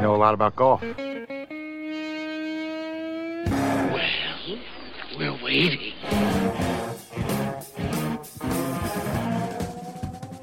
know a lot about golf. Well, we're waiting.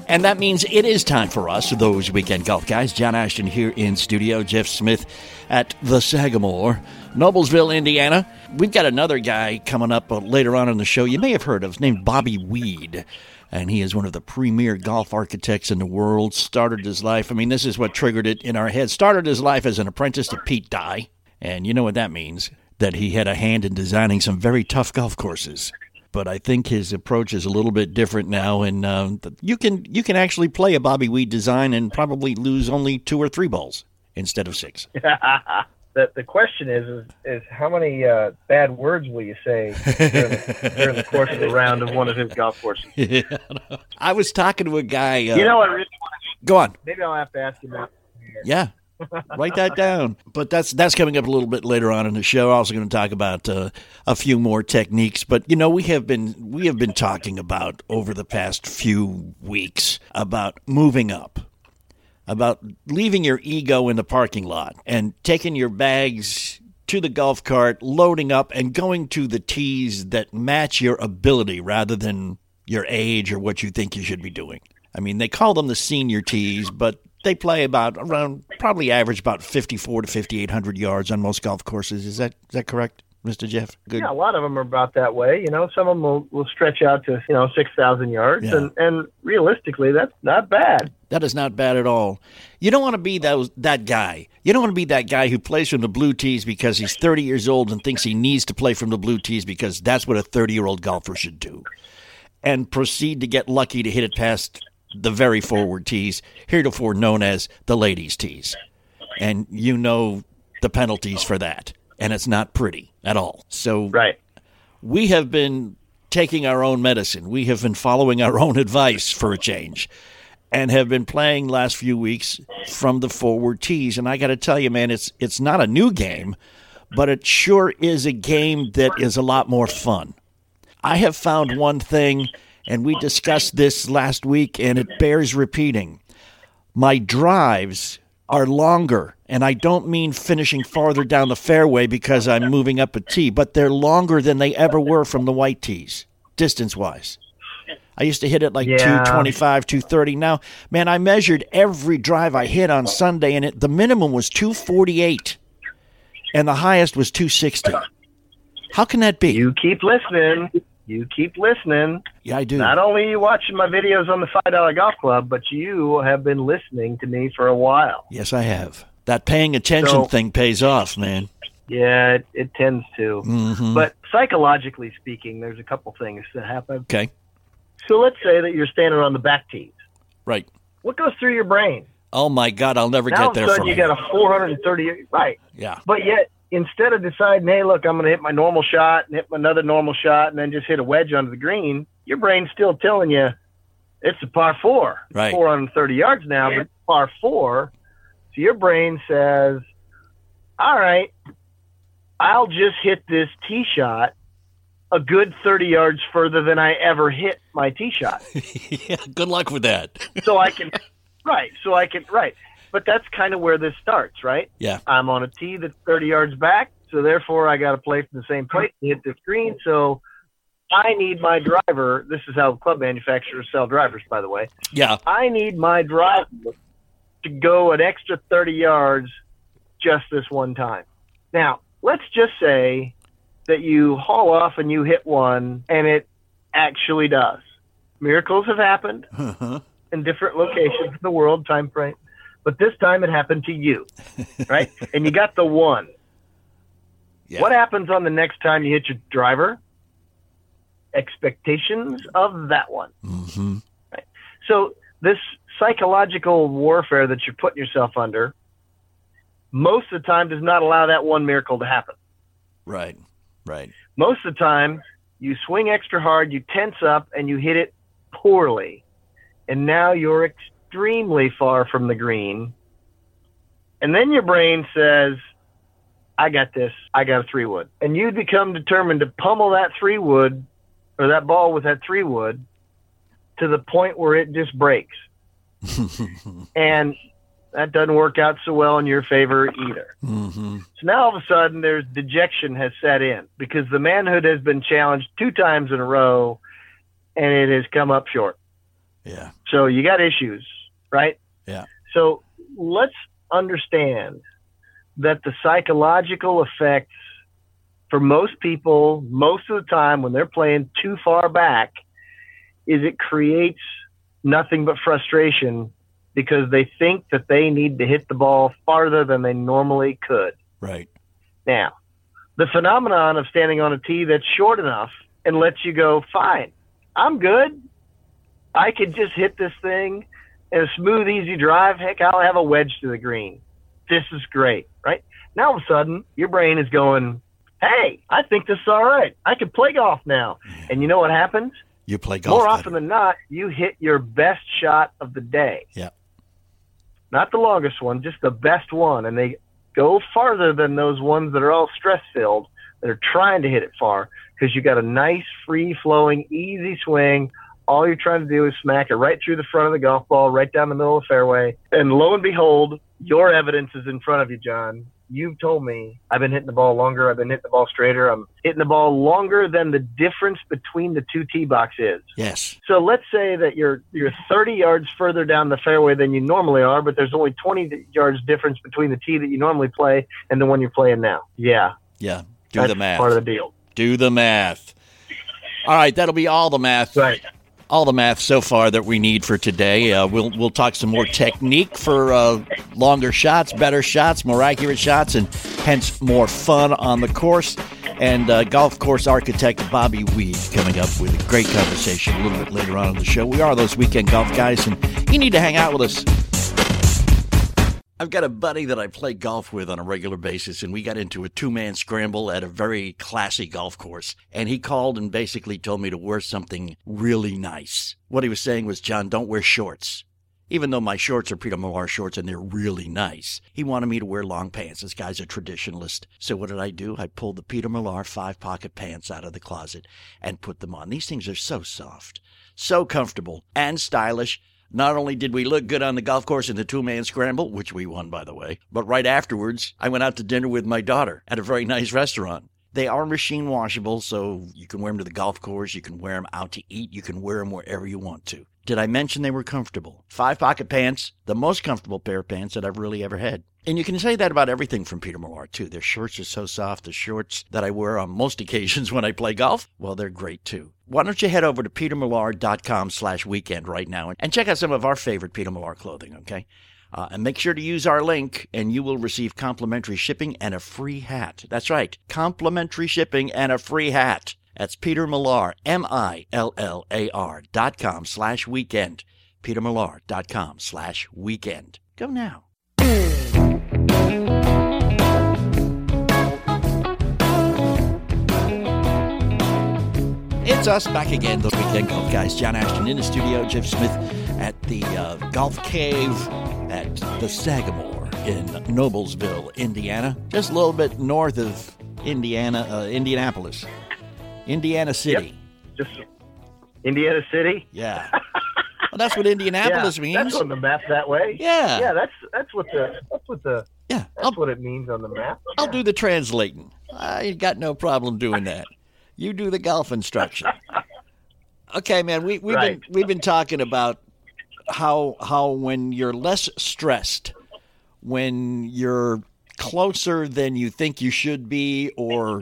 And that means it is time for us, those weekend golf guys. John Ashton here in studio, Jeff Smith at the Sagamore, Noblesville, Indiana. We've got another guy coming up uh, later on in the show you may have heard of, named Bobby Weed. And he is one of the premier golf architects in the world. Started his life, I mean, this is what triggered it in our head. Started his life as an apprentice to Pete Dye. And you know what that means that he had a hand in designing some very tough golf courses but I think his approach is a little bit different now, and uh, you can you can actually play a Bobby Weed design and probably lose only two or three balls instead of six. the the question is is, is how many uh, bad words will you say during the, during the course of the round of one of his golf courses? Yeah, I was talking to a guy. Uh, you know, I really want to. Go on. Maybe I'll have to ask him about. Yeah, write that down. But that's that's coming up a little bit later on in the show. Also going to talk about uh, a few more techniques. But you know, we have been we have been talking about over the past few weeks about moving up, about leaving your ego in the parking lot and taking your bags to the golf cart, loading up, and going to the tees that match your ability rather than your age or what you think you should be doing. I mean, they call them the senior tees, but they play about around probably average about 54 to 5800 yards on most golf courses. Is that is that correct, Mr. Jeff? Good. Yeah, a lot of them are about that way. You know, some of them will, will stretch out to you know six thousand yards, Yeah. and and realistically, that's not bad. That is not bad at all. You don't want to be that that guy. You don't want to be that guy who plays from the blue tees because he's 30 years old and thinks he needs to play from the blue tees because that's what a 30 year old golfer should do, and proceed to get lucky to hit it past the very forward tees, heretofore known as the ladies' tees, and you know the penalties for that, and it's not pretty at all. So Right. we have been taking our own medicine. We have been following our own advice for a change and have been playing last few weeks from the forward tees. And I got to tell you, man, it's it's not a new game, but it sure is a game that is a lot more fun. I have found one thing, and we discussed this last week, and it bears repeating. My drives are longer, and I don't mean finishing farther down the fairway because I'm moving up a tee, but they're longer than they ever were from the white tees, distance wise. I used to hit it like Yeah. 225, 230. Now, man, I measured every drive I hit on Sunday, and it, the minimum was 248, and the highest was 260. How can that be? You keep listening. You keep listening. yeah, I do. Not only are you watching my videos on the Five Dollar Golf Club, but you have been listening to me for a while. Yes, I have. That paying attention So- thing pays off, man. Yeah, it, it tends to. hmm But psychologically speaking, there's a couple things that happen. okay, So let's say that you're standing on the back tees. right. What goes through your brain? Oh my God, I'll never Now get all of a there sudden from you got a 430 right. Yeah, But yet, instead of deciding, hey, look, I'm going to hit my normal shot and hit another normal shot and then just hit a wedge onto the green, your brain's still telling you it's a par four. Right. 430 yards now, but par four. So your brain says, all right, I'll just hit this tee shot a good 30 yards further than I ever hit my tee shot. yeah. Good luck with that. So I can, right. So I can, right. But that's kind of where this starts, right? Yeah. I'm on a tee that's 30 yards back, so therefore I got to play from the same place to hit this green. So I need my driver. This is how club manufacturers sell drivers, by the way. Yeah, I need my driver to go an extra 30 yards just this one time. Now, let's just say that you haul off and you hit one, and it actually does. Miracles have happened Uh-huh. in different locations in the world time frame. But this time it happened to you, right? and you got the one. yeah. What happens on the next time you hit your driver? Expectations of that one. hmm So this psychological warfare that you're putting yourself under, most of the time does not allow that one miracle to happen. Right, right. Most of the time, you swing extra hard, you tense up, and you hit it poorly. And now you're extremely far from the green. And then your brain says, I got this. I got a three wood. And you become determined to pummel that three wood or that ball with that three wood to the point where it just breaks. and that doesn't work out so well in your favor either. Mm-hmm. So now all of a sudden there's dejection has set in because the manhood has been challenged two times in a row and it has come up short. Yeah. So you got issues, right? Yeah. So let's understand that the psychological effects for most people, most of the time when they're playing too far back, is it creates nothing but frustration because they think that they need to hit the ball farther than they normally could. Right. Now, the phenomenon of standing on a tee that's short enough and lets you go, fine, I'm good. I could just hit this thing in a smooth, easy drive. Heck, I'll have a wedge to the green. This is great, right? Now all of a sudden, your brain is going, hey, I think this is all right. I can play golf now. And you know what happens? You play golf. More better. often than not, you hit your best shot of the day. Yeah. Not the longest one, just the best one. And they go farther than those ones that are all stress filled that are trying to hit it far because you got a nice, free flowing, easy swing. All you're trying to do is smack it right through the front of the golf ball, right down the middle of the fairway. And lo and behold, your evidence is in front of you, John. You've told me I've been hitting the ball longer. I've been hitting the ball straighter. I'm hitting the ball longer than the difference between the two tee boxes. Yes. So let's say that you're you're 30 yards further down the fairway than you normally are, but there's only 20 yards difference between the tee that you normally play and the one you're playing now. Yeah, Yeah. Do that's the math. part of the deal. Do the math. All right, that'll be all the math. Right. All the math so far that we need for today. Uh, we'll we'll talk some more technique for uh, longer shots, better shots, more accurate shots, and hence more fun on the course. And uh, golf course architect Bobby Weed coming up with a great conversation a little bit later on in the show. We are those weekend golf guys, and you need to hang out with us. I've got a buddy that I play golf with on a regular basis, and we got into a two man scramble at a very classy golf course. And he called and basically told me to wear something really nice. What he was saying was, John, don't wear shorts. Even though my shorts are Peter Millar shorts and they're really nice, he wanted me to wear long pants. This guy's a traditionalist. So what did I do? I pulled the Peter Millar five pocket pants out of the closet and put them on. These things are so soft, so comfortable, and stylish. Not only did we look good on the golf course in the two man scramble, which we won, by the way, but right afterwards, I went out to dinner with my daughter at a very nice restaurant. They are machine washable, so you can wear them to the golf course, you can wear them out to eat, you can wear them wherever you want to. Did I mention they were comfortable? Five pocket pants, the most comfortable pair of pants that I've really ever had. And you can say that about everything from Peter Millar, too. Their shorts are so soft. The shorts that I wear on most occasions when I play golf, well, they're great, too. Why don't you head over to petermillar.com slash weekend right now and check out some of our favorite Peter Millar clothing, okay? Uh, and make sure to use our link, and you will receive complimentary shipping and a free hat. That's right, complimentary shipping and a free hat. That's Peter Millar, M-I-L-L-A-R dot com slash weekend. petermillar dot com slash weekend. Go now. It's us back again, the weekend golf guys. John Ashton in the studio, Jeff Smith at the uh, Golf Cave at the Sagamore in Noblesville, Indiana, just a little bit north of Indiana, uh, Indianapolis, Indiana City. Just Indiana City. Yeah, well, that's what Indianapolis yeah, means. That's on the map that way. Yeah. Yeah, that's that's what the that's what the yeah, that's I'll, what it means on the map. I'll do the translating. I got no problem doing that. You do the golf instruction. Okay, man. We we've Right. been we've been talking about how how when you're less stressed, when you're closer than you think you should be, or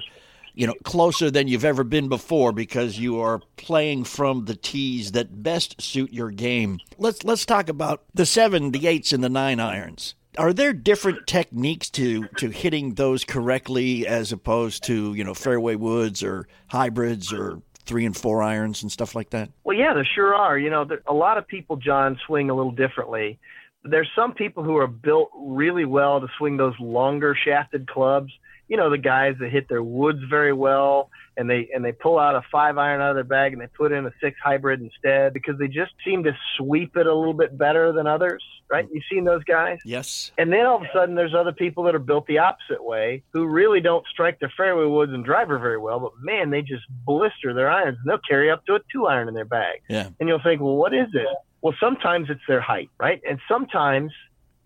you know closer than you've ever been before because you are playing from the tees that best suit your game. Let's let's talk about the seven, the eights, and the nine irons. Are there different techniques to to hitting those correctly as opposed to you know fairway woods or hybrids or three and four irons and stuff like that? Well, yeah, there sure are. You know, there, a lot of people, John, swing a little differently. There's some people who are built really well to swing those longer shafted clubs. You know, the guys that hit their woods very well and they and they pull out a five iron out of their bag and they put in a six hybrid instead because they just seem to sweep it a little bit better than others, right? You've seen those guys? Yes. And then all of a sudden, there's other people that are built the opposite way who really don't strike their fairway woods and driver very well, but man, they just blister their irons and they'll carry up to a two iron in their bag. Yeah. And you'll think, well, what is it? Well, sometimes it's their height, right? And sometimes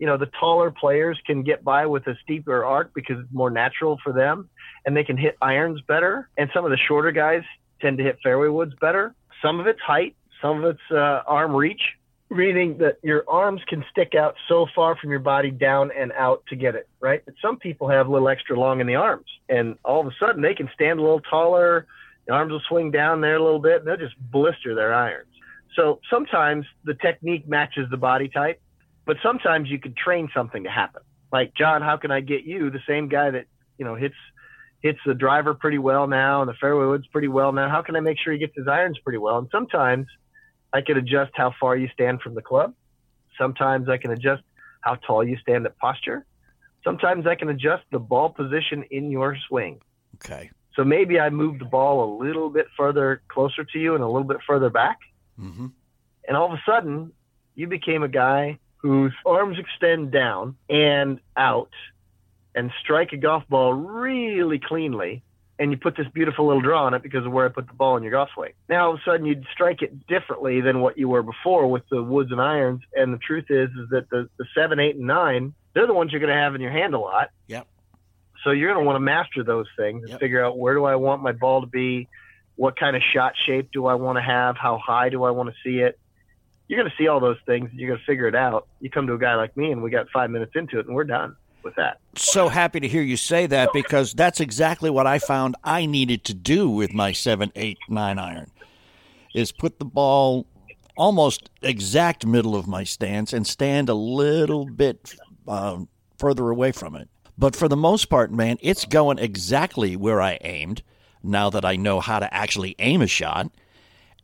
you know, the taller players can get by with a steeper arc because it's more natural for them and they can hit irons better. And some of the shorter guys tend to hit fairway woods better. Some of it's height, some of it's uh, arm reach, meaning that your arms can stick out so far from your body down and out to get it, right? But some people have a little extra long in the arms and all of a sudden they can stand a little taller. The arms will swing down there a little bit and they'll just blister their irons. So sometimes the technique matches the body type, but sometimes you can train something to happen. Like John, how can I get you the same guy that you know hits hits the driver pretty well now and the fairway woods pretty well now? How can I make sure he gets his irons pretty well? And sometimes I can adjust how far you stand from the club. Sometimes I can adjust how tall you stand at posture. Sometimes I can adjust the ball position in your swing. Okay. So maybe I move the ball a little bit further closer to you and a little bit further back. Mm-hmm. And all of a sudden, you became a guy whose arms extend down and out and strike a golf ball really cleanly. And you put this beautiful little draw on it because of where I put the ball in your golf swing. Now all of a sudden you'd strike it differently than what you were before with the woods and irons. And the truth is, is that the, the seven, eight, and nine, they're the ones you're going to have in your hand a lot. Yep. So you're going to want to master those things and Yep. figure out where do I want my ball to be, what kind of shot shape do I want to have, how high do I want to see it. You're going to see all those things. You're going to figure it out. You come to a guy like me, and we got five minutes into it, and we're done with that. So happy to hear you say that because that's exactly what I found I needed to do with my seven, eight, nine iron, is put the ball almost exact middle of my stance and stand a little bit um, further away from it. But for the most part, man, it's going exactly where I aimed. Now that I know how to actually aim a shot,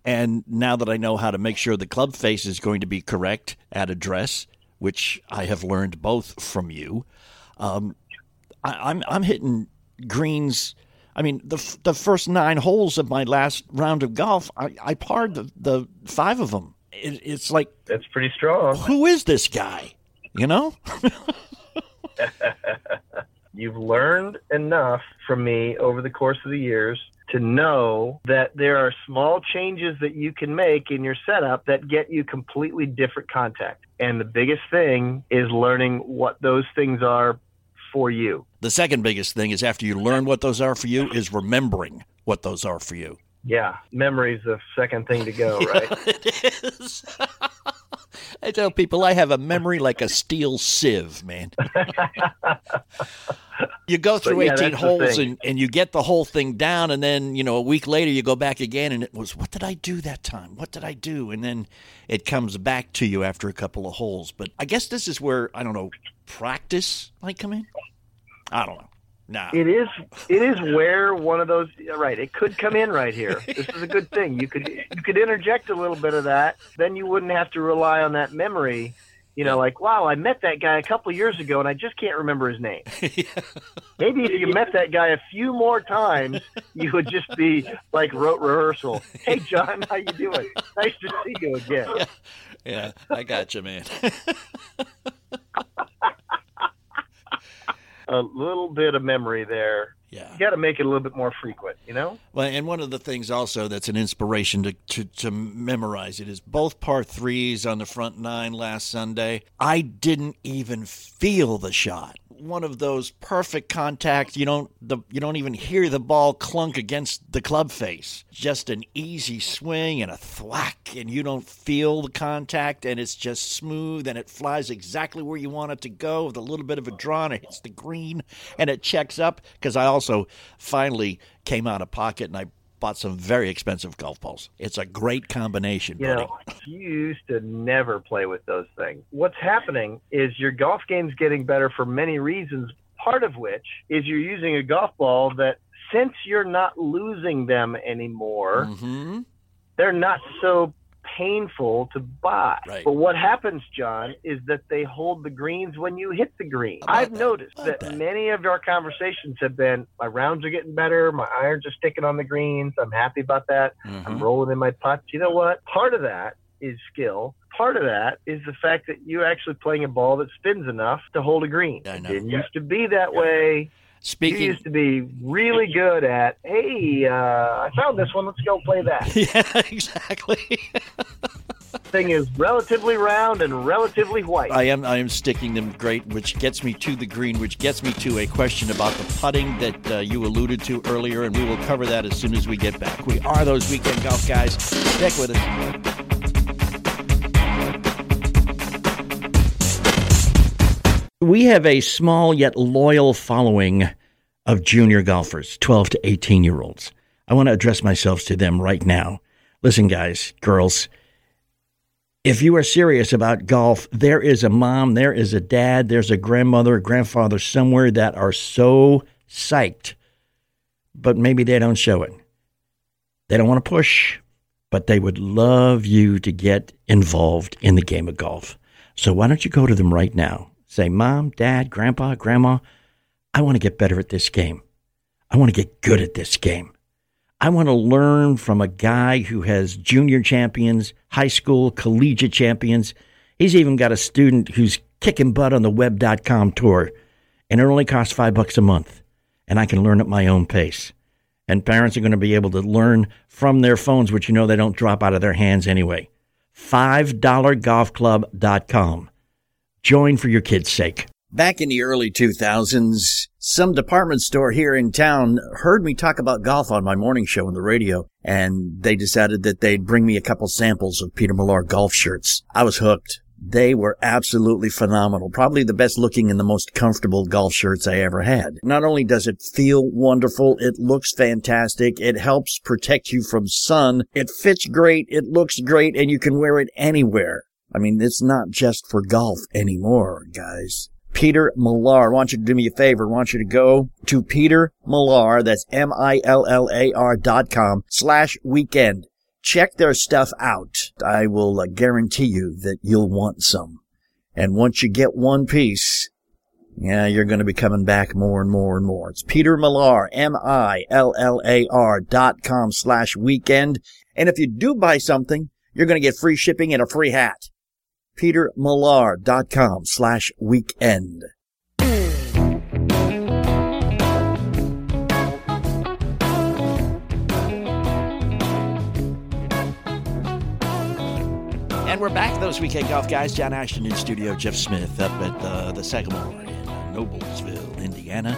and now that I know how to make sure the club face is going to be correct at address, which I have learned both from you, um, I, I'm I'm hitting greens. I mean, the the first nine holes of my last round of golf, I, I parred the, the five of them. It, it's like, That's pretty strong. who is this guy? You know? You've learned enough from me over the course of the years to know that there are small changes that you can make in your setup that get you completely different contact. And the biggest thing is learning what those things are for you. The second biggest thing is after you learn what those are for you, is remembering what those are for you. Yeah, memory's the second thing to go, right? it is. I tell people I have a memory like a steel sieve, man. you go through yeah, 18 holes and, and you get the whole thing down, and then, you know, a week later you go back again and it was, what did I do that time? What did I do? And then it comes back to you after a couple of holes. But I guess this is where, I don't know, practice might come in? I don't know. Nah. It is. It is where one of those. Right. It could come in right here. This is a good thing. You could you could interject a little bit of that. Then you wouldn't have to rely on that memory. You know, like wow, I met that guy a couple of years ago and I just can't remember his name. Maybe if you met that guy a few more times, you would just be like rote rehearsal. Hey, John, how you doing? Nice to see you again. yeah, I got you, man. A little bit of memory there. yeah. You got to make it a little bit more frequent. You know. Well, and one of the things also that's an inspiration to, to, to memorize it is both par threes on the front nine last Sunday. I didn't even feel the shot. One of those perfect contacts. You don't the you don't even hear the ball clunk against the club face. Just an easy swing and a thwack, and you don't feel the contact, and it's just smooth, and it flies exactly where you want it to go with a little bit of a draw, and it hits the green, and it checks up. Because I also finally came out of pocket and I bought some very expensive golf balls. It's a great combination, You buddy. know, you used to never play with those things. What's happening is your golf game's getting better for many reasons, part of which is you're using a golf ball that, since you're not losing them anymore, hmm they're not so painful to buy. Right. But what happens, John, is that they hold the greens when you hit the green. About I've that. noticed that, that. many of our conversations have been my rounds are getting better, my irons are sticking on the greens. I'm happy about that. I'm Mhm. rolling in my putts. You know what? Part of that is skill. Part of that is the fact that you're actually playing a ball that spins enough to hold a green. I It didn't used to be that way. Speaking, used to be really good at, hey, uh, I found this one. Let's go play that. yeah, exactly. thing is relatively round and relatively white. I am I am sticking them great, which gets me to the green, which gets me to a question about the putting that uh, you alluded to earlier, and we will cover that as soon as we get back. We are those weekend golf guys. Stick with us. We have a small yet loyal following of junior golfers, 12 to 18 year olds. I want to address myself to them right now. Listen, guys, girls, if you are serious about golf, there is a mom, there is a dad, there's a grandmother, a grandfather somewhere that are so psyched, but maybe they don't show it. They don't want to push, but they would love you to get involved in the game of golf. So why don't you go to them right now? Say, Mom, Dad, Grandpa, Grandma, I want to get better at this game. I want to get good at this game. I want to learn from a guy who has junior champions, high school, collegiate champions. He's even got a student who's kicking butt on the web.com tour, and it only costs five bucks a month. And I can learn at my own pace. And parents are going to be able to learn from their phones, which you know they don't drop out of their hands anyway. $5golfclub.com. Join for your kids' sake. Back in the early 2000s, some department store here in town heard me talk about golf on my morning show on the radio, and they decided that they'd bring me a couple samples of Peter Millar golf shirts. I was hooked. They were absolutely phenomenal. Probably the best looking and the most comfortable golf shirts I ever had. Not only does it feel wonderful, it looks fantastic. It helps protect you from sun. It fits great. It looks great and you can wear it anywhere. I mean, it's not just for golf anymore, guys. Peter Millar. I want you to do me a favor. I want you to go to Peter Millar, that's M-I-L-L-A-R dot com, slash weekend. Check their stuff out. I will uh, guarantee you that you'll want some. And once you get one piece, yeah, you're going to be coming back more and more and more. It's Peter Millar, M-I-L-L-A-R dot com slash weekend. And if you do buy something, you're going to get free shipping and a free hat petermillar.com slash weekend. And we're back, those weekend golf guys. John Ashton in studio, Jeff Smith up at uh, the Sagamore in Noblesville, Indiana.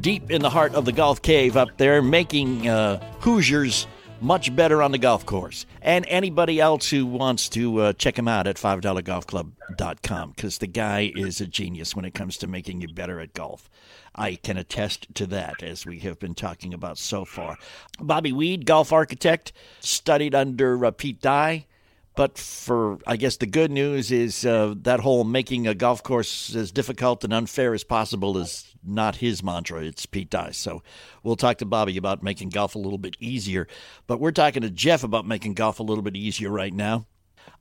Deep in the heart of the golf cave up there, making uh, Hoosiers much better on the golf course. And anybody else who wants to uh, check him out at $5golfclub.com because the guy is a genius when it comes to making you better at golf. I can attest to that, as we have been talking about so far. Bobby Weed, golf architect, studied under uh, Pete Dye. But for, I guess, the good news is uh, that whole making a golf course as difficult and unfair as possible is not his mantra. It's Pete Dye's. So we'll talk to Bobby about making golf a little bit easier. But we're talking to Jeff about making golf a little bit easier right now.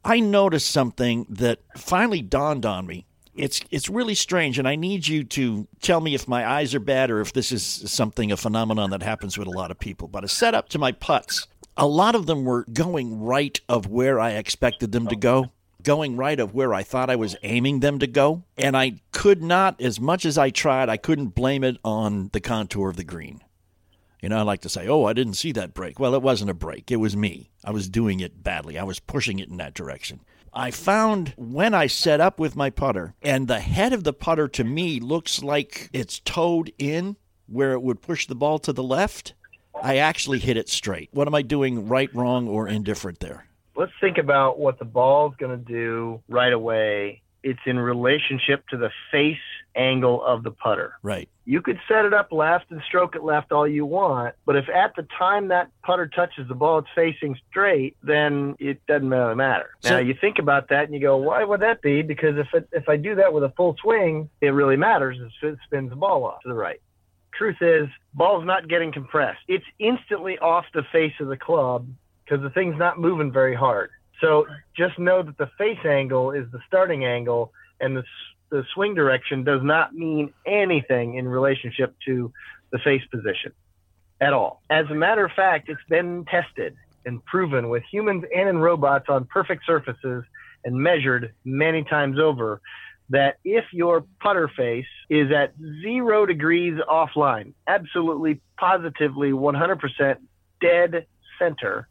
I noticed something that finally dawned on me. It's it's really strange, and I need you to tell me if my eyes are bad or if this is something a phenomenon that happens with a lot of people. But a setup to my putts, a lot of them were going right of where I expected them to oh. go going right of where I thought I was aiming them to go. And I could not, as much as I tried, I couldn't blame it on the contour of the green. You know, I like to say, oh, I didn't see that break. Well, it wasn't a break. It was me. I was doing it badly. I was pushing it in that direction. I found when I set up with my putter, and the head of the putter to me looks like it's towed in where it would push the ball to the left. I actually hit it straight. What am I doing right, wrong, or indifferent there? let's think about what the ball's going to do right away. It's in relationship to the face angle of the putter. Right. You could set it up left and stroke it left all you want, but if at the time that putter touches the ball, it's facing straight, then it doesn't really matter. So, now you think about that and you go, why would that be? Because if it, if I do that with a full swing, it really matters. It spins the ball off to the right. Truth is, ball's not getting compressed. It's instantly off the face of the club because the thing's not moving very hard. So just know that the face angle is the starting angle, and the the swing direction does not mean anything in relationship to the face position at all. As a matter of fact, it's been tested and proven with humans and in robots on perfect surfaces and measured many times over that if your putter face is at zero degrees offline, absolutely positively 100% dead center,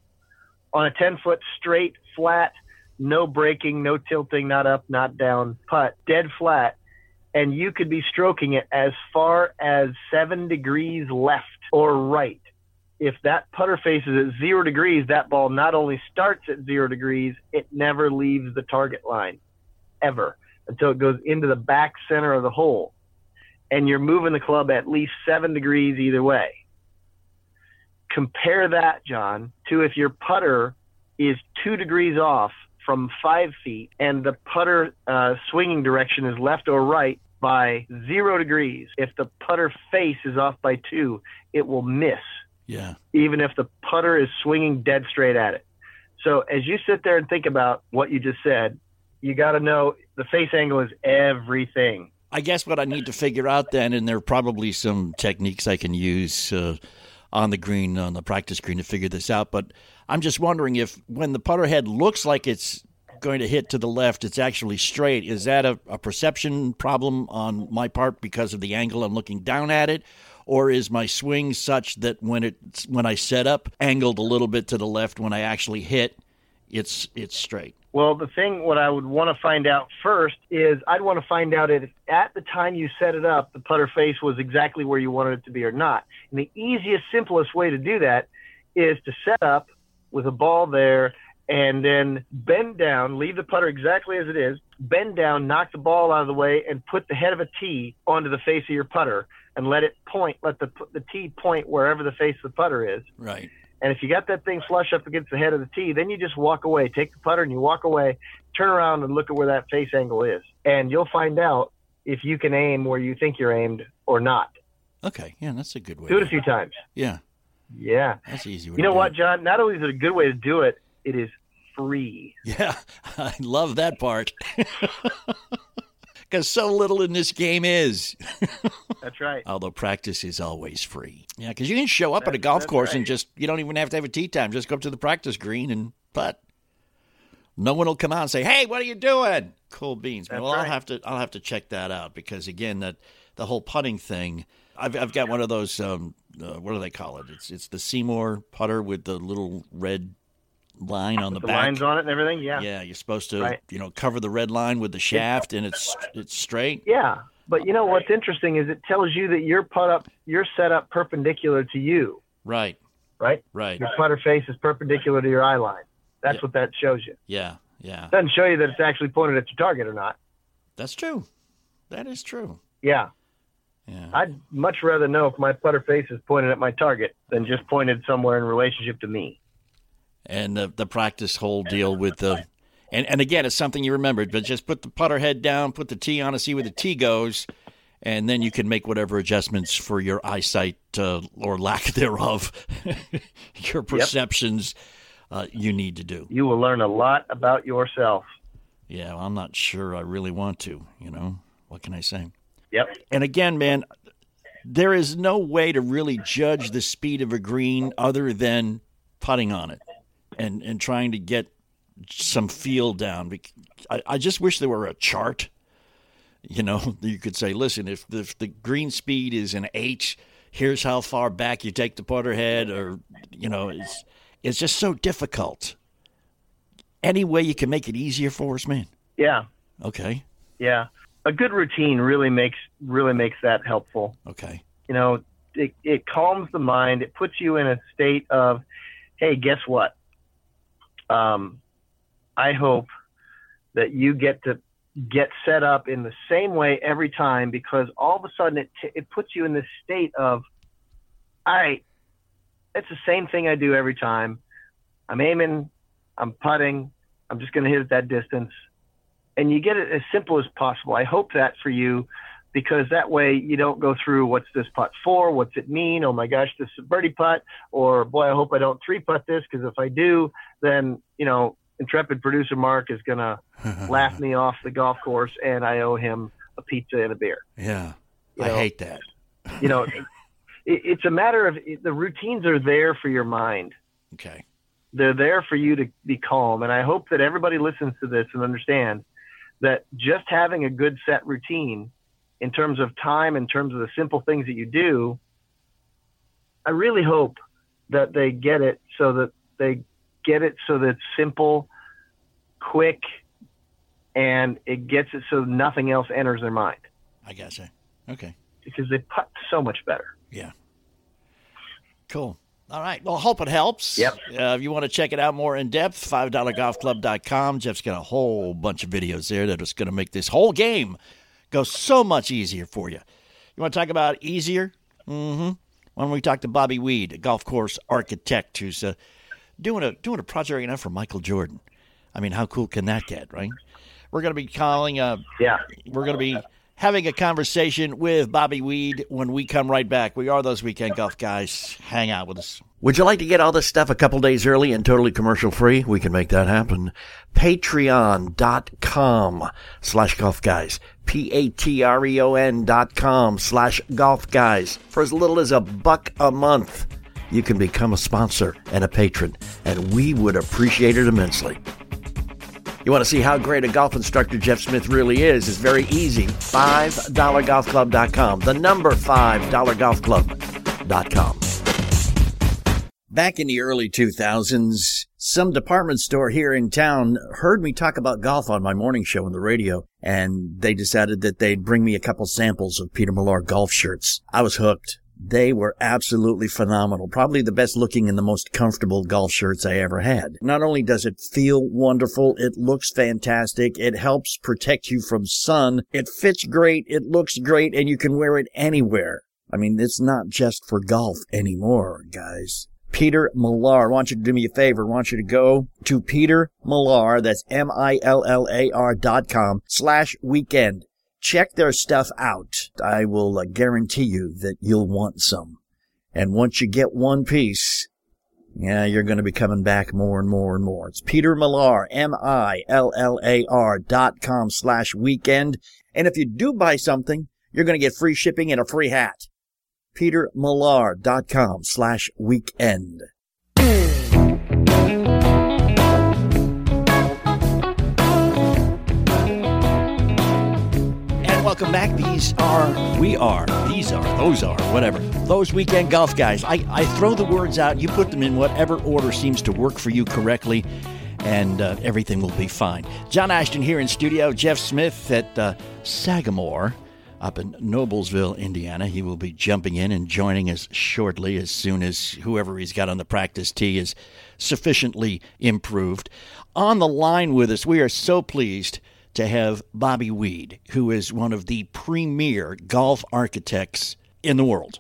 on a 10 foot straight, flat no breaking, no tilting, not up, not down, putt, dead flat, and you could be stroking it as far as seven degrees left or right. If that putter face is at zero degrees, that ball not only starts at zero degrees, it never leaves the target line ever until it goes into the back center of the hole. And you're moving the club at least seven degrees either way. Compare that, John, to if your putter is two degrees off from five feet and the putter uh, swinging direction is left or right by zero degrees. If the putter face is off by two, it will miss. Yeah. Even if the putter is swinging dead straight at it. So as you sit there and think about what you just said, you got to know the face angle is everything. I guess what I need to figure out then, and there are probably some techniques I can use uh, on the green, on the practice green to figure this out. But I'm just wondering if when the putter head looks like it's going to hit to the left, it's actually straight. Is that a, a perception problem on my part because of the angle I'm looking down at it? Or is my swing such that when it when I set up angled a little bit to the left when I actually hit, it's it's straight? Well, the thing, what I would want to find out first is I'd want to find out if at the time you set it up, the putter face was exactly where you wanted it to be or not. And the easiest, simplest way to do that is to set up with a ball there and then bend down, leave the putter exactly as it is, bend down, knock the ball out of the way, and put the head of a tee onto the face of your putter and let it point, let the, the tee point wherever the face of the putter is. Right. And if you got that thing flush up against the head of the tee, then you just walk away, take the putter and you walk away, turn around and look at where that face angle is. And you'll find out if you can aim where you think you're aimed or not. Okay. Yeah, that's a good way. Do it a few times. Yeah. Yeah. That's easy. You know what, John? Not only is it a good way to do it, it is free. Yeah. I love that part. because so little in this game is. That's right. Although practice is always free. Yeah, because you can show up at a golf course right. and just, you don't even have to have a tee time. Just go up to the practice green and putt. No one will come out and say, "Hey, what are you doing?" Cool beans. That's well, right. I'll have to I'll have to check that out because again, that the whole putting thing. I've I've got one of those. Um, uh, what do they call it? It's it's the SeeMore putter with the little red line on the, the back. lines on it and everything. Yeah. Yeah, you're supposed to, Right. you know, cover the red line with the shaft, and it's it's straight. Yeah. But you know what's interesting is it tells you that your put up, you're set up perpendicular to you, Right, right? right. Your putter face is perpendicular to your eye line. That's Yeah. what that shows you. Yeah, yeah. It doesn't show you that it's actually pointed at your target or not. That's true. That is true. Yeah. Yeah. I'd much rather know if my putter face is pointed at my target than just pointed somewhere in relationship to me. And the the practice whole deal with the and and again it's something you remembered but just put the putter head down put the tee on and see where the tee goes and then you can make whatever adjustments for your eyesight uh, or lack thereof your perceptions uh, you need to do. You will learn a lot about yourself. yeah well, i'm not sure i really want to you know. What can i say? Yep. and again man there is no way to really judge the speed of a green other than putting on it and and trying to get some feel down. I, I just wish there were a chart. You know, you could say, listen, if the, if the green speed is an H, here's how far back you take the putter head, or you know, it's it's just so difficult. Any way you can make it easier for us, man. Yeah. Okay, Yeah. A good routine really makes really makes that helpful. okay, You know, it, it calms the mind. It puts you in a state of, hey, guess what? Um, I hope that you get to get set up in the same way every time because all of a sudden it, t- it puts you in this state of, all right, it's the same thing I do every time. I'm aiming, I'm putting, I'm just going to hit it that distance. And you get it as simple as possible. I hope that for you because that way you don't go through what's this putt for? What's it mean? Oh my gosh, this is a birdie putt. Or boy, I hope I don't three putt this because if I do, then, you know, intrepid producer Mark is going to laugh me off the golf course and I owe him a pizza and a beer. yeah, You I know, hate that. You know, it, it's a matter of the routines are there for your mind. Okay, They're there for you to be calm. And I hope that everybody listens to this and understand that just having a good set routine in terms of time, in terms of the simple things that you do, I really hope that they get it so that they get it so that it's simple, quick, and it gets it so nothing else enters their mind I gotcha. Okay. because they putt so much better. Yeah. Cool. All right. Well, hope it helps. Yep. Uh, if you want to check it out more in depth, $5golfclub.com. Jeff's got a whole bunch of videos there that is going to make this whole game go so much easier for you. You want to talk about easier? Mm-hmm. Why don't we talk to Bobby Weed, a golf course architect who's uh, doing a doing a project right now for Michael Jordan. I mean, how cool can that get, right? We're going to be calling uh, Yeah. we're going to be having a conversation with Bobby Weed when we come right back. We are those weekend golf guys. Hang out with us. Would you like to get all this stuff a couple days early and totally commercial free? We can make that happen. Patreon.com slash golf guys. P-A-T-R-E-O-N dot com slash golf guys. For as little as a buck a month, you can become a sponsor and a patron, and we would appreciate it immensely. You want to see how great a golf instructor Jeff Smith really is? It's very easy. $5golfclub.com. The number $5golfclub.com. Back in the early 2000s, some department store here in town heard me talk about golf on my morning show on the radio, and they decided that they'd bring me a couple samples of Peter Millar golf shirts. I was hooked. They were absolutely phenomenal. Probably the best looking and the most comfortable golf shirts I ever had. Not only does it feel wonderful, it looks fantastic. It helps protect you from sun. It fits great. It looks great and you can wear it anywhere. I mean, it's not just for golf anymore, guys. Peter Millar. I want you to do me a favor. I want you to go to Peter Millar. That's M-I-L-L-A-R dot com slash weekend. Check their stuff out. I will uh, guarantee you that you'll want some. And once you get one piece, yeah, you're going to be coming back more and more and more. It's Peter Millar, M-I-L-L-A-R dot com slash weekend. And if you do buy something, you're going to get free shipping and a free hat. PeterMillar.com slash weekend. Welcome back. These are, we are, these are, those are, whatever. Those weekend golf guys. I, I throw the words out. You put them in whatever order seems to work for you correctly, and uh, everything will be fine. John Ashton here in studio. Jeff Smith at uh, Sagamore up in Noblesville, Indiana. He will be jumping in and joining us shortly as soon as whoever he's got on the practice tee is sufficiently improved. On the line with us, we are so pleased to have Bobby Weed, who is one of the premier golf architects in the world.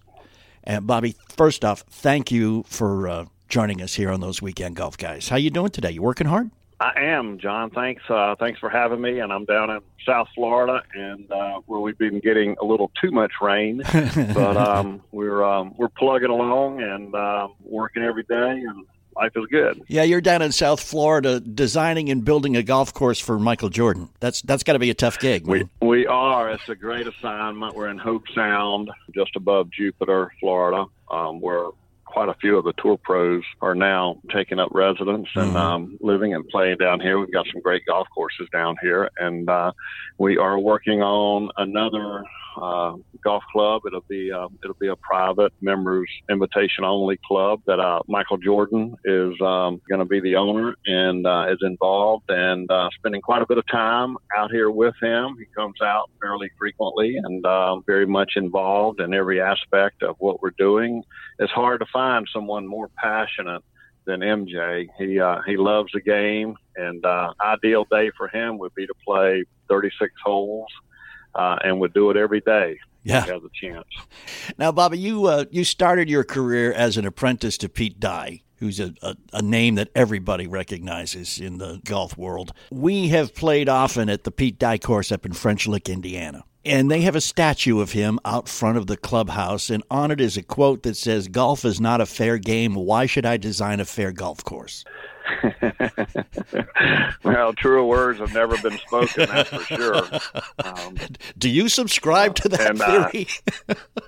And Bobby, first off, thank you for uh, joining us here on those weekend golf guys. How you doing today? You working hard? I am, John. Thanks. Uh, thanks for having me. And I'm down in South Florida, and uh, where we've been getting a little too much rain, but um, we're um, we're plugging along and uh, working every day, and life is good. Yeah, you're down in South Florida designing and building a golf course for Michael Jordan. That's that's got to be a tough gig. We man. we are. It's a great assignment. We're in Hobe Sound, just above Jupiter, Florida, um, where quite a few of the tour pros are now taking up residence and Mhm. um, living and playing down here. We've got some great golf courses down here, and uh, we are working on another uh, golf club. It'll be uh, it'll be a private members invitation only club that uh, Michael Jordan is um, going to be the owner and uh, is involved and uh, spending quite a bit of time out here with him. He comes out fairly frequently and um, very much involved in every aspect of what we're doing. It's hard to find someone more passionate than MJ. He uh, he loves the game, and uh, ideal day for him would be to play 36 holes, uh, and would do it every day. Yeah. if he has a chance. Now, Bobby, you uh, you started your career as an apprentice to Pete Dye, who's a, a, a name that everybody recognizes in the golf world. We have played often at the Pete Dye course up in French Lick, Indiana. And they have a statue of him out front of the clubhouse, and on it is a quote that says, Golf is not a fair game. Why should I design a fair golf course? well, truer words have never been spoken, that's for sure. Um, Do you subscribe to that And, uh, theory?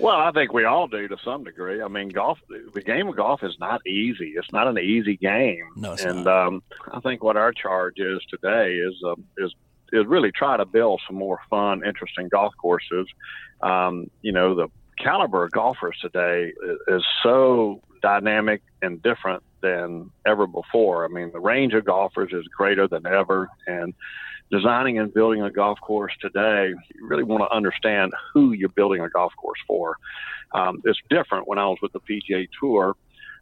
Well, I think we all do to some degree. I mean, golf, the game of golf is not easy. It's not an easy game. No, it's and not. Um, I think what our charge is today is uh, is is really try to build some more fun, interesting golf courses. Um, you know, the caliber of golfers today is so dynamic and different than ever before. I mean, the range of golfers is greater than ever, and designing and building a golf course today, you really want to understand who you're building a golf course for. Um, it's different when I was with the PGA Tour.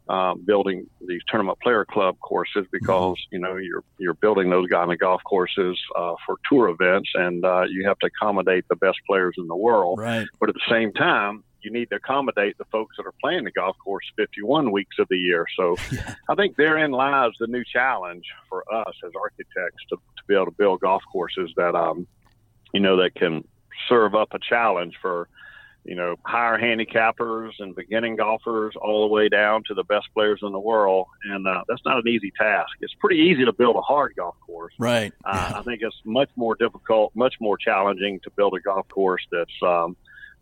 Um, building these tournament player club courses because you know you're you're building those kind of golf courses uh, for tour events and uh, you have to accommodate the best players in the world. Right. But at the same time, you need to accommodate the folks that are playing the golf course 51 weeks of the year. So I think therein lies the new challenge for us as architects to, to be able to build golf courses that, um, you know, that can serve up a challenge for, you know, higher handicappers and beginning golfers all the way down to the best players in the world. And uh, that's not an easy task. It's pretty easy to build a hard golf course. Right. Uh, I think it's much more difficult, much more challenging to build a golf course that's, um,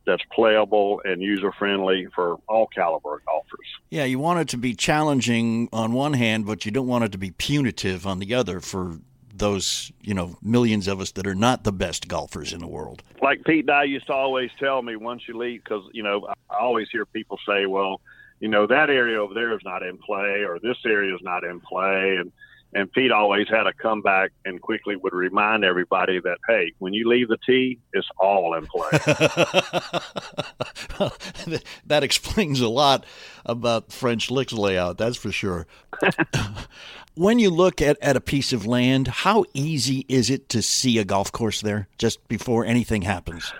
that's playable and user friendly for all caliber of golfers. Yeah, you want it to be challenging on one hand, but you don't want it to be punitive on the other for those, you know, millions of us that are not the best golfers in the world. Like Pete Dye used to always tell me once you leave, because, you know, I always hear people say, well, you know, that area over there is not in play or this area is not in play. And, and Pete always had a comeback and quickly would remind everybody that, hey, when you leave the tee, it's all in play. that explains a lot about French Lick's layout, that's for sure. when you look at, at a piece of land, how easy is it to see a golf course there just before anything happens?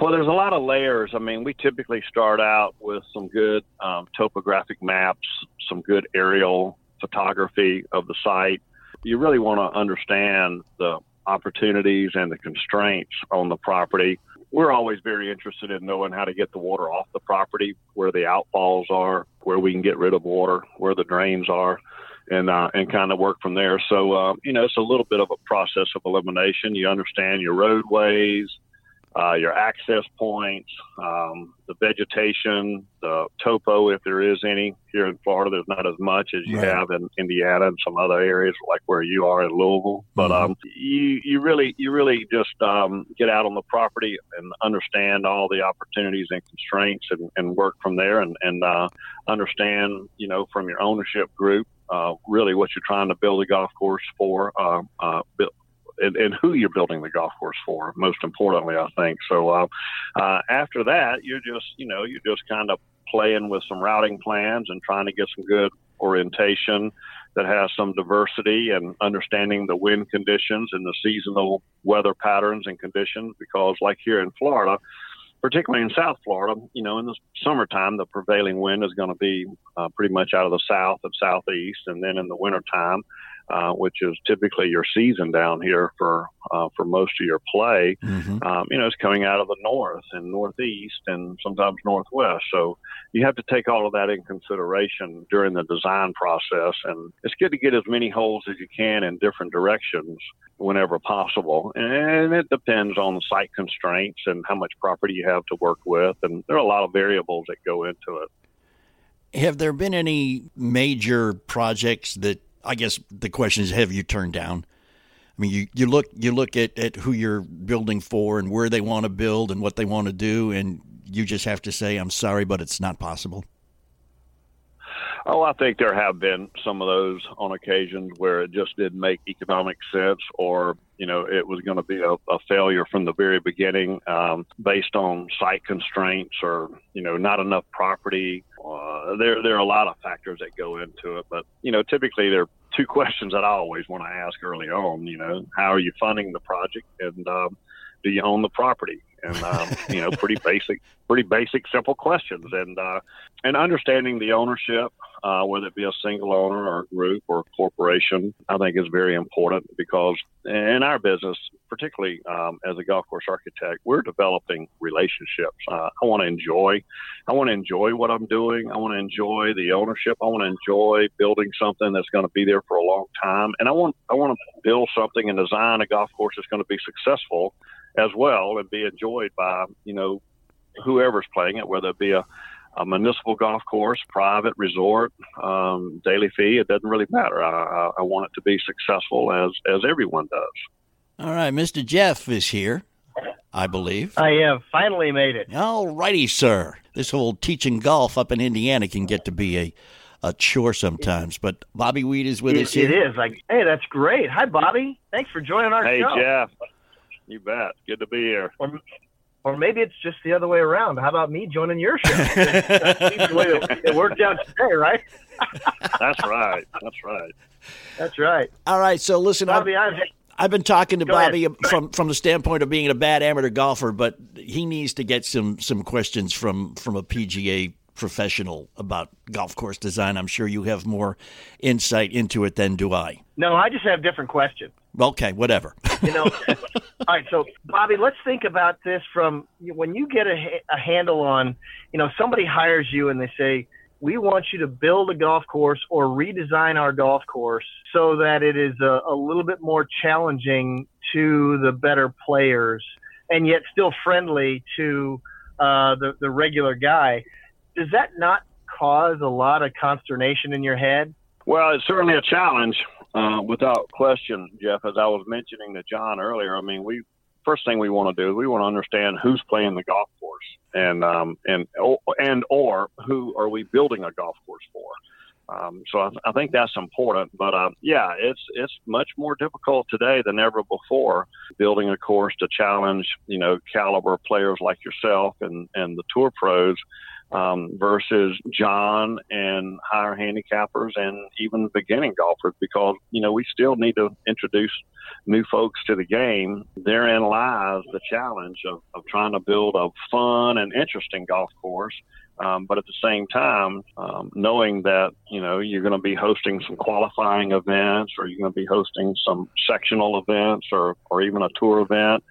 Well, there's a lot of layers. I mean, we typically start out with some good um, topographic maps, some good aerial photography of the site. You really want to understand the opportunities and the constraints on the property. We're always very interested in knowing how to get the water off the property, where the outfalls are, where we can get rid of water, where the drains are, and uh, and kind of work from there. So uh, you know, it's a little bit of a process of elimination. You understand your roadways, uh, your access points, um, the vegetation, the topo, if there is any. Here in Florida, there's not as much as you Right. have in Indiana and some other areas like where you are in Louisville. But Mhm. um, you you really you really just um, get out on the property and understand all the opportunities and constraints and, and work from there and and uh, understand you know from your ownership group uh, really what you're trying to build a golf course for. Uh, uh, and, and who you're building the golf course for, most importantly, I think. So uh, uh, after that, you're just, you know, you're just kind of playing with some routing plans and trying to get some good orientation that has some diversity and understanding the wind conditions and the seasonal weather patterns and conditions. Because, like here in Florida, particularly in South Florida, you know, in the summertime, the prevailing wind is going to be uh, pretty much out of the south and southeast, and then in the wintertime, uh, which is typically your season down here for uh, for most of your play, Mm-hmm. um, you know, it's coming out of the north and northeast and sometimes northwest. So you have to take all of that in consideration during the design process. And it's good to get as many holes as you can in different directions whenever possible. And it depends on the site constraints and how much property you have to work with. And there are a lot of variables that go into it. Have there been any major projects that I guess the question is have you turned down? I mean, you, you look you look at, at who you're building for and where they want to build and what they want to do, and you just have to say, "I'm sorry, but it's not possible." Oh, I think there have been some of those on occasions where it just didn't make economic sense, or you know, it was going to be a, a failure from the very beginning, um, based on site constraints or you know, not enough property. Uh, there, there are a lot of factors that go into it, but you know, typically there are two questions that I always want to ask early on. You know, how are you funding the project, and um, do you own the property? And um, you know, pretty basic, pretty basic, simple questions, and uh, and understanding the ownership, uh, whether it be a single owner or a group or a corporation, I think is very important because in our business, particularly um, as a golf course architect, we're developing relationships. Uh, I want to enjoy, I want to enjoy what I'm doing. I want to enjoy the ownership. I want to enjoy building something that's going to be there for a long time, and I want I want to build something and design a golf course that's going to be successful as well and be enjoyed by you know whoever's playing it, whether it be a a municipal golf course, private resort, um, daily fee. It doesn't really matter. I, I, I want it to be successful as as everyone does. All right, Mr. Jeff is here, I believe. I have finally made it. All righty, sir. This whole teaching golf up in Indiana can get to be a a chore sometimes. But Bobby Weed is with It, us here. it is like, hey, that's great. Hi, Bobby. Thanks for joining our Hey, show. Jeff. You bet. Good to be here. Or, or maybe it's just the other way around. How about me joining your show? The way it, it worked out today, right? That's right. That's right. That's right. All right, so listen, I've, Bobby, I'm, I've been talking to Go ahead. Bobby from from the standpoint of being a bad amateur golfer, but he needs to get some some questions from from a PGA professional about golf course design. I'm sure you have more insight into it than do I. no, I just have different questions. Okay, whatever. You know, all right. So, Bobby, let's think about this from when you get a, a handle on, you know, somebody hires you and they say, "We want you to build a golf course or redesign our golf course so that it is a, a little bit more challenging to the better players and yet still friendly to uh, the the regular guy." Does that not cause a lot of consternation in your head? Well, it's certainly a challenge, uh, without question, Jeff. As I was mentioning to John earlier, I mean, we first thing we want to do is we want to understand who's playing the golf course, and um, and and or who are we building a golf course for. Um, so I, I think that's important. But uh, yeah, it's it's much more difficult today than ever before building a course to challenge you know caliber players like yourself and and the tour pros um, versus John and higher handicappers and even beginning golfers because, you know, we still need to introduce new folks to the game. Therein lies the challenge of, of trying to build a fun and interesting golf course. Um, but at the same time, um, knowing that, you know, you're going to be hosting some qualifying events or you're going to be hosting some sectional events or, or even a tour event,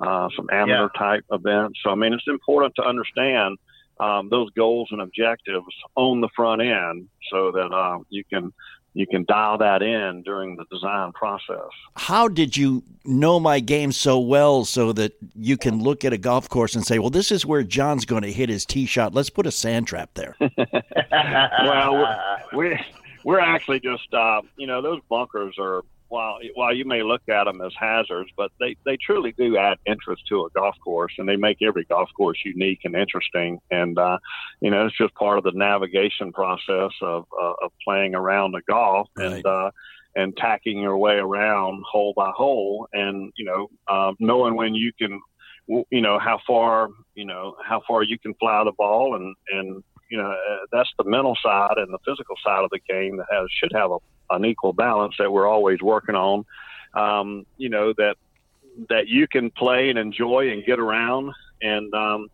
uh, some amateur type events. So, I mean, it's important to understand um, those goals and objectives on the front end so that uh, you can you can dial that in during the design process. How did you know my game so well so that you can look at a golf course and say, "Well, this is where John's going to hit his tee shot. Let's put a sand trap there." well, we're, we're we're actually just uh, you know those bunkers are while while you may look at them as hazards, but they they truly do add interest to a golf course, and they make every golf course unique and interesting. And uh, you know, it's just part of the navigation process of uh, of playing around the golf Right. and. Uh, and tacking your way around hole by hole, and you know, um, knowing when you can, you know, how far, you know, how far you can fly the ball, and and you know, uh, that's the mental side and the physical side of the game that has should have a, an equal balance that we're always working on. Um, you know that that you can play and enjoy and get around, and um,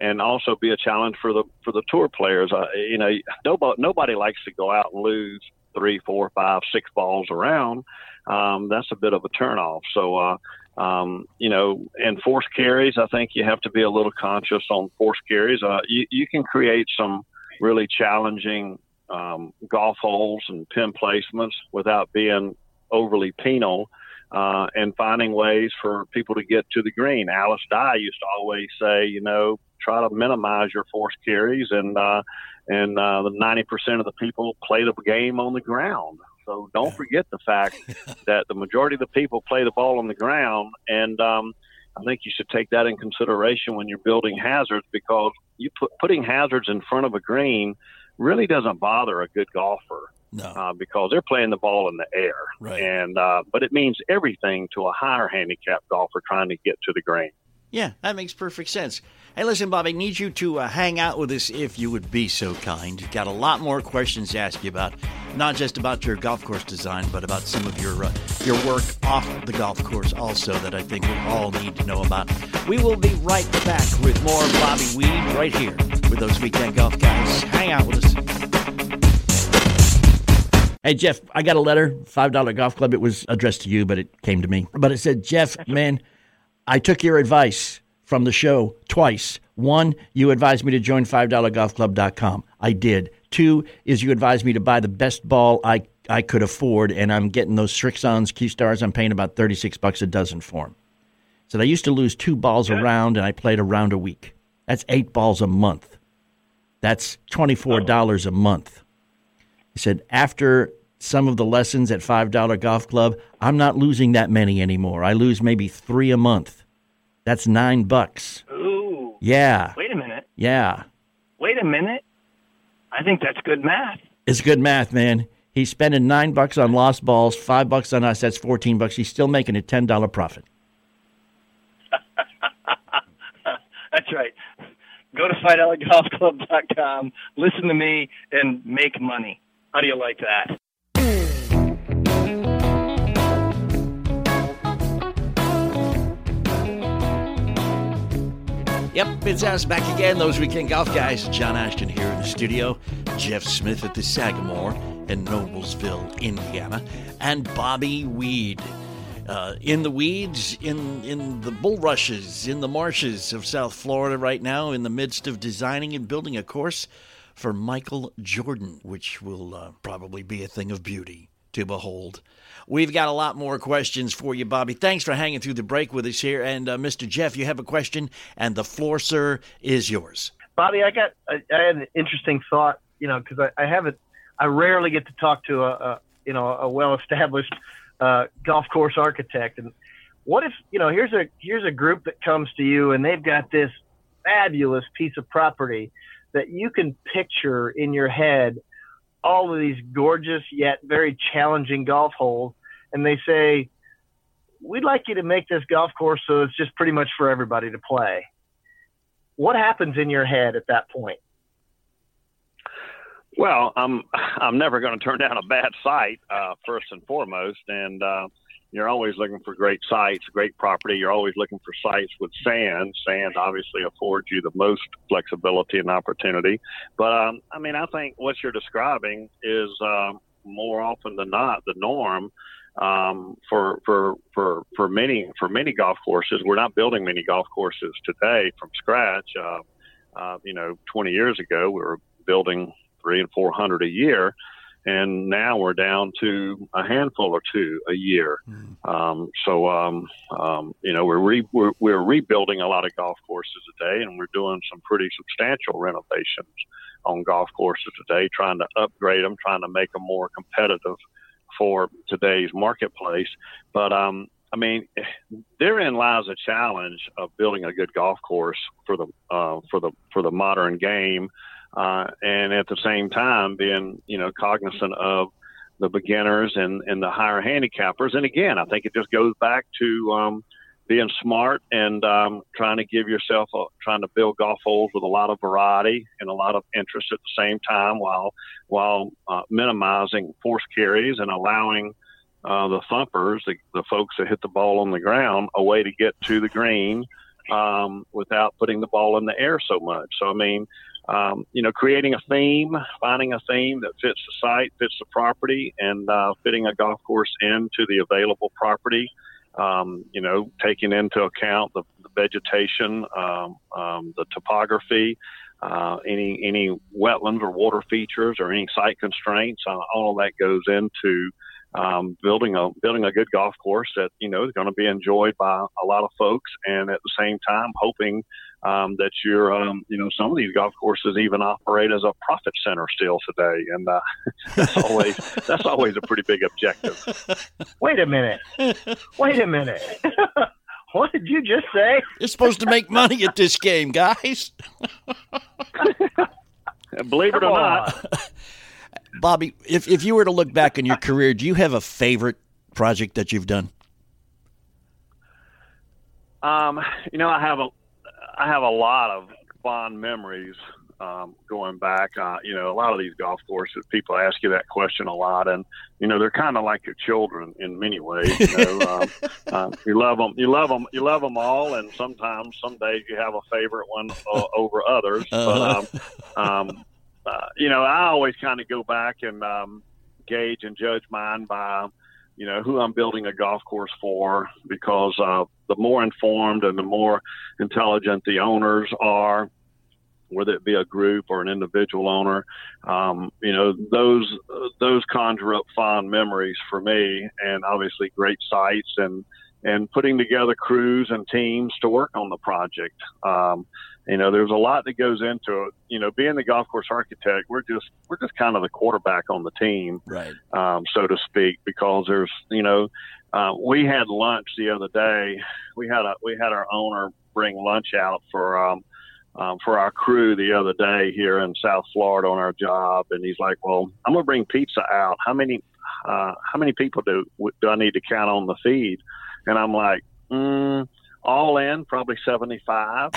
and also be a challenge for the for the tour players. Uh, you know, nobody nobody likes to go out and lose three, four, five, six balls around. Um, that's a bit of a turnoff. So. Uh, um, you know, and force carries, I think you have to be a little conscious on force carries. Uh, you, you can create some really challenging um, golf holes and pin placements without being overly penal uh, and finding ways for people to get to the green. Alice Dye used to always say, you know, try to minimize your force carries, and uh, and uh, the ninety percent of the people play the game on the ground. So don't forget the fact that the majority of the people play the ball on the ground, and um, I think you should take that in consideration when you're building hazards because you put, putting hazards in front of a green really doesn't bother a good golfer No, uh, because they're playing the ball in the air, Right. and uh, but it means everything to a higher handicap golfer trying to get to the green. yeah, that makes perfect sense. Hey, listen, Bob, I need you to uh, hang out with us if you would be so kind. Got a lot more questions to ask you about, not just about your golf course design, but about some of your uh, your work off the golf course also that I think we all need to know about. We will be right back with more Bobby Weed right here with those weekend golf guys. Hang out with us. Hey Jeff, I got a letter, five dollar golf club. It was addressed to you, but it came to me. But it said, Jeff, man, I took your advice from the show twice. One, you advised me to join $5golfclub.com. I did. Two is you advised me to buy the best ball I, I could afford, and I'm getting those Srixons, Q Stars. I'm paying about 36 bucks a dozen for them. So I used to lose two balls a round, and I played a round a week. That's eight balls a month. That's $24 a month. He said, after some of the lessons at $5 Golf Club, I'm not losing that many anymore. I lose maybe three a month. That's nine bucks. Ooh. Yeah. Wait a minute. Yeah. Wait a minute. I think that's good math. It's good math, man. He's spending nine bucks on lost balls, five bucks on us. That's fourteen bucks. He's still making a ten dollar profit. That's right. Go to FiveDollarGolfClub.com, listen to me, and make money. How do you like that? Yep, it's us back again, those weekend golf guys. John Ashton here in the studio, Jeff Smith at the Sagamore in Noblesville, Indiana, and Bobby Weed. Uh, in the weeds, in, in the bulrushes, in the marshes of South Florida right now, in the midst of designing and building a course for Michael Jordan, which will uh, probably be a thing of beauty to behold. We've got a lot more questions for you, Bobby. Thanks for hanging through the break with us here. And uh, Mr. Jeff, you have a question, and the floor, sir, is yours. Bobby, I got I, I had an interesting thought, you know, because I, I haven't, I rarely get to talk to a, a you know a well-established uh, golf course architect. And what if you know here's a here's a group that comes to you and they've got this fabulous piece of property that you can picture in your head all of these gorgeous yet very challenging golf holes, and they say, "We'd like you to make this golf course so it's just pretty much for everybody to play." What happens in your head at that point? Well, I'm I'm never going to turn down a bad site uh, first and foremost, and uh, you're always looking for great sites, great property. You're always looking for sites with sand. Sand obviously affords you the most flexibility and opportunity. But um, I mean, I think what you're describing is uh, more often than not the norm um, for for for for many for many golf courses. We're not building many golf courses today from scratch. Uh, uh, you know, 20 years ago, we were building three and four hundred a year, and now we're down to a handful or two a year. Mm. Um, so um, um, you know we're, re- we're we're rebuilding a lot of golf courses today, and we're doing some pretty substantial renovations on golf courses today, trying to upgrade them, trying to make them more competitive for today's marketplace. But um, I mean, therein lies a challenge of building a good golf course for the uh, for the for the modern game uh, and at the same time being you know cognizant of the beginners and and the higher handicappers. And again, I think it just goes back to um, being smart and um, trying to give yourself a, trying to build golf holes with a lot of variety and a lot of interest at the same time while while uh, minimizing force carries and allowing uh, the thumpers, the, the folks that hit the ball on the ground, a way to get to the green um, without putting the ball in the air so much. So I mean, um, you know, creating a theme, finding a theme that fits the site, fits the property, and uh, fitting a golf course into the available property. Um, you know, taking into account the, the vegetation, um, um, the topography, uh, any any wetlands or water features or any site constraints. Uh, all of that goes into um, building a building a good golf course that you know is going to be enjoyed by a lot of folks, and at the same time hoping um, that you're um, you know some of these golf courses even operate as a profit center still today, and uh, that's always that's always a pretty big objective. Wait a minute! Wait a minute! what did you just say? You're supposed to make money at this game, guys. Believe it or not. Bobby, if, if you were to look back in your career, do you have a favorite project that you've done? Um, you know, I have a, I have a lot of fond memories um, going back. Uh, you know, a lot of these golf courses, people ask you that question a lot, and you know, they're kind of like your children in many ways. You know, um, uh, you love them, you love them, you love them all, and sometimes, some days, you have a favorite one uh, over others. Uh-huh. But um, um, uh, you know, I always kind of go back and um, gauge and judge mine by, you know, who I'm building a golf course for, because uh, the more informed and the more intelligent the owners are, whether it be a group or an individual owner, um, you know, those those conjure up fond memories for me, and obviously great sites and and putting together crews and teams to work on the project. Um, you know, there's a lot that goes into it. You know, being the golf course architect, we're just we're just kind of the quarterback on the team, right? Um, so to speak, because there's you know, uh, we had lunch the other day. We had a we had our owner bring lunch out for um, um, for our crew the other day here in South Florida on our job, and he's like, "Well, I'm gonna bring pizza out. How many uh, how many people do do I need to count on the feed?" And I'm like, mm, all in probably 75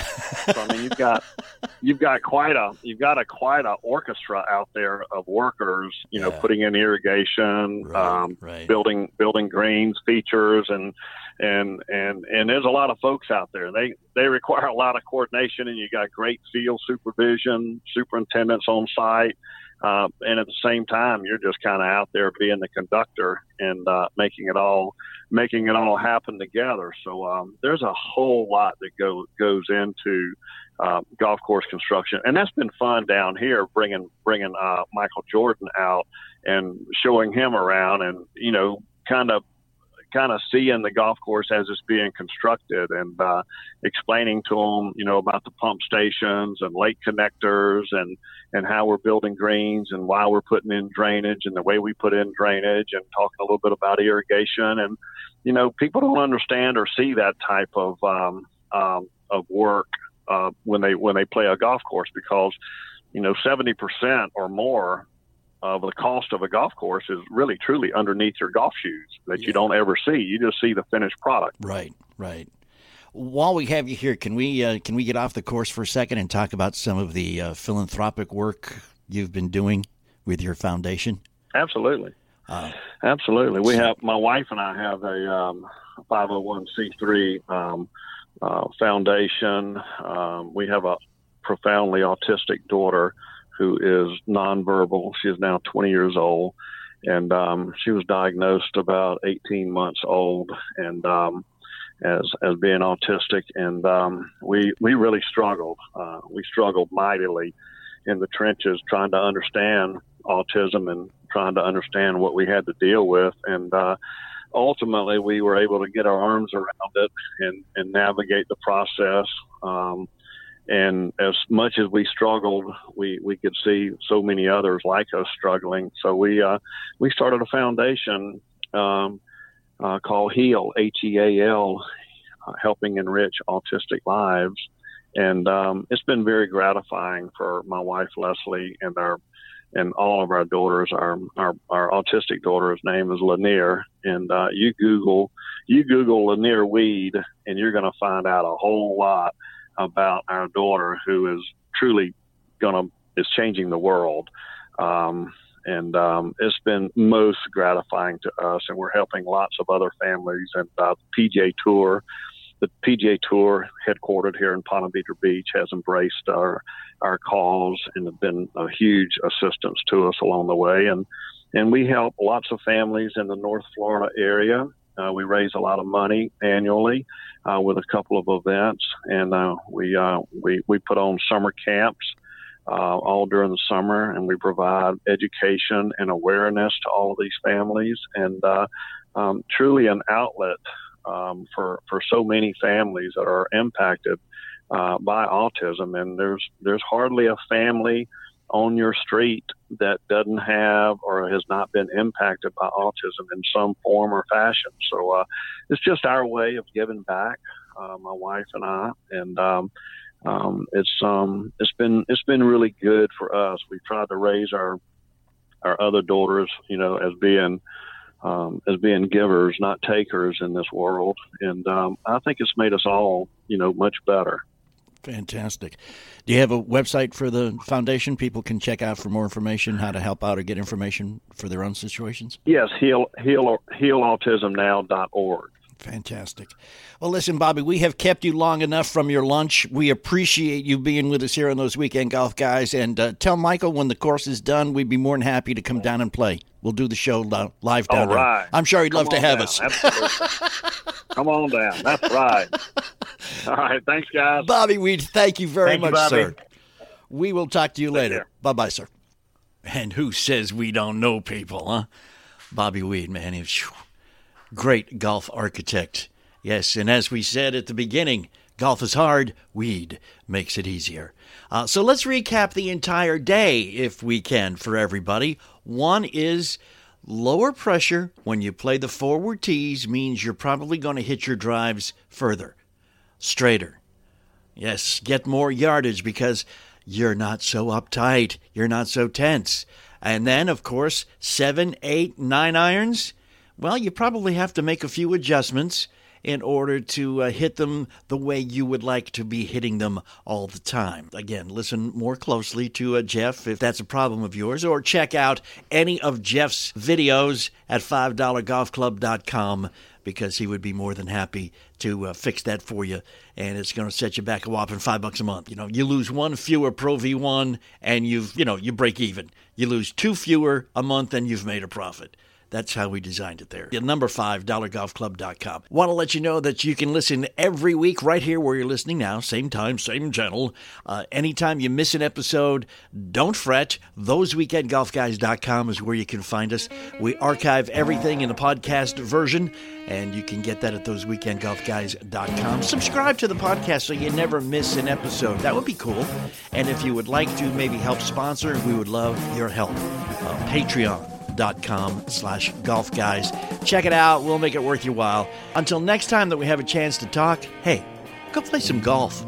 so i mean you've got you've got quite a you've got a quite a orchestra out there of workers you know Yeah. putting in irrigation Right, um, right. building building greens features and and and and there's a lot of folks out there they they require a lot of coordination and you got great field supervision superintendents on site uh, and at the same time you're just kind of out there being the conductor and uh, making it all making it all happen together. So um, there's a whole lot that go, goes into uh, golf course construction, and that's been fun down here. Bringing bringing uh, Michael Jordan out and showing him around, and you know, kind of kind of seeing the golf course as it's being constructed and uh, explaining to them, you know, about the pump stations and lake connectors and and how we're building greens and why we're putting in drainage and the way we put in drainage and talking a little bit about irrigation. And you know people don't understand or see that type of um, um, of work uh, when they when they play a golf course because you know seventy percent or more of the cost of a golf course is really truly underneath your golf shoes that Yeah. you don't ever see. You just see the finished product. Right, right. While we have you here, can we uh, can we get off the course for a second and talk about some of the uh, philanthropic work you've been doing with your foundation? Absolutely. Uh, Absolutely. We have my wife and I have a um, 501c3 um, uh, foundation. Um, we have a profoundly autistic daughter who is nonverbal. She is now 20 years old, and um, she was diagnosed about 18 months old, and um, as as being autistic, and um, we we really struggled. Uh, we struggled mightily in the trenches trying to understand autism and trying to understand what we had to deal with, and uh, ultimately we were able to get our arms around it and and navigate the process. Um, and as much as we struggled, we, we could see so many others like us struggling. So we uh, we started a foundation um, uh, called HEAL, H E A L, uh, helping enrich autistic lives. And um, it's been very gratifying for my wife Leslie and our and all of our daughters. Our our, our autistic daughter's name is Lanier, and uh, you Google you Google Lanier Weed, and you're going to find out a whole lot about our daughter, who is truly to is changing the world. Um, and um, it's been most gratifying to us, and we're helping lots of other families. And uh, the PGA Tour, the PGA Tour, headquartered here in Ponte Vedra Beach, has embraced our our cause and have been a huge assistance to us along the way. And and we help lots of families in the North Florida area. Uh, we raise a lot of money annually uh, with a couple of events, and uh, we uh, we we put on summer camps uh, all during the summer, and we provide education and awareness to all of these families, and uh, um, truly an outlet um, for for so many families that are impacted by autism. And there's there's hardly a family on your street that doesn't have or has not been impacted by autism in some form or fashion. So uh, it's just our way of giving back, uh, my wife and I, and um, um, it's um, it's been it's been really good for us. We've tried to raise our our other daughters, you know, as being um, as being givers, not takers in this world, and um, I think it's made us all, you know, much better. Fantastic. Do you have a website for the foundation people can check out for more information, how to help out or get information for their own situations? Yes, heal heal healautismnow.org. Fantastic. Well, listen, Bobby, we have kept you long enough from your lunch. We appreciate you being with us here on those weekend golf guys. And uh, tell Michael when the course is done, we'd be more than happy to come down and play. We'll do the show li- live down All there. I'm sure he'd love to have down. us. Absolutely. Come on down. That's right. All right. Thanks, guys. Bobby Weed, thank you very Thank much, Bobby. sir. We will talk to you later. Bye bye, sir. And who says we don't know people, huh? Bobby Weed, man, he was phew, great golf architect. Yes, and as we said at the beginning, golf is hard, weed makes it easier. Uh, so let's recap the entire day, if we can, for everybody. One is lower pressure when you play the forward tees means you're probably going to hit your drives further, straighter, Yes, get more yardage because you're not so uptight. You're not so tense. And then, of course, seven, eight, nine irons. Well, you probably have to make a few adjustments in order to uh, hit them the way you would like to be hitting them all the time. Again, listen more closely to uh, Jeff if that's a problem of yours, or check out any of Jeff's videos at $5golfclub.com because he would be more than happy to uh, fix that for you. And it's going to set you back a whopping five bucks a month. You know, you lose one fewer Pro V1 and you've, you know, you break even. You lose two fewer a month and you've made a profit. That's how we designed it there. The number five, dollargolfclub.com. Want to let you know that you can listen every week right here where you're listening now, same time, same channel. Uh, anytime you miss an episode, don't fret. ThoseWeekendGolfGuys.com is where you can find us. We archive everything in the podcast version, and you can get that at ThoseWeekendGolfGuys.com. Subscribe to the podcast so you never miss an episode. That would be cool. And if you would like to maybe help sponsor, we would love your help. Uh, Patreon com slash golf guys. Check it out. We'll make it worth your while. Until next time that we have a chance to talk, hey, go play some golf.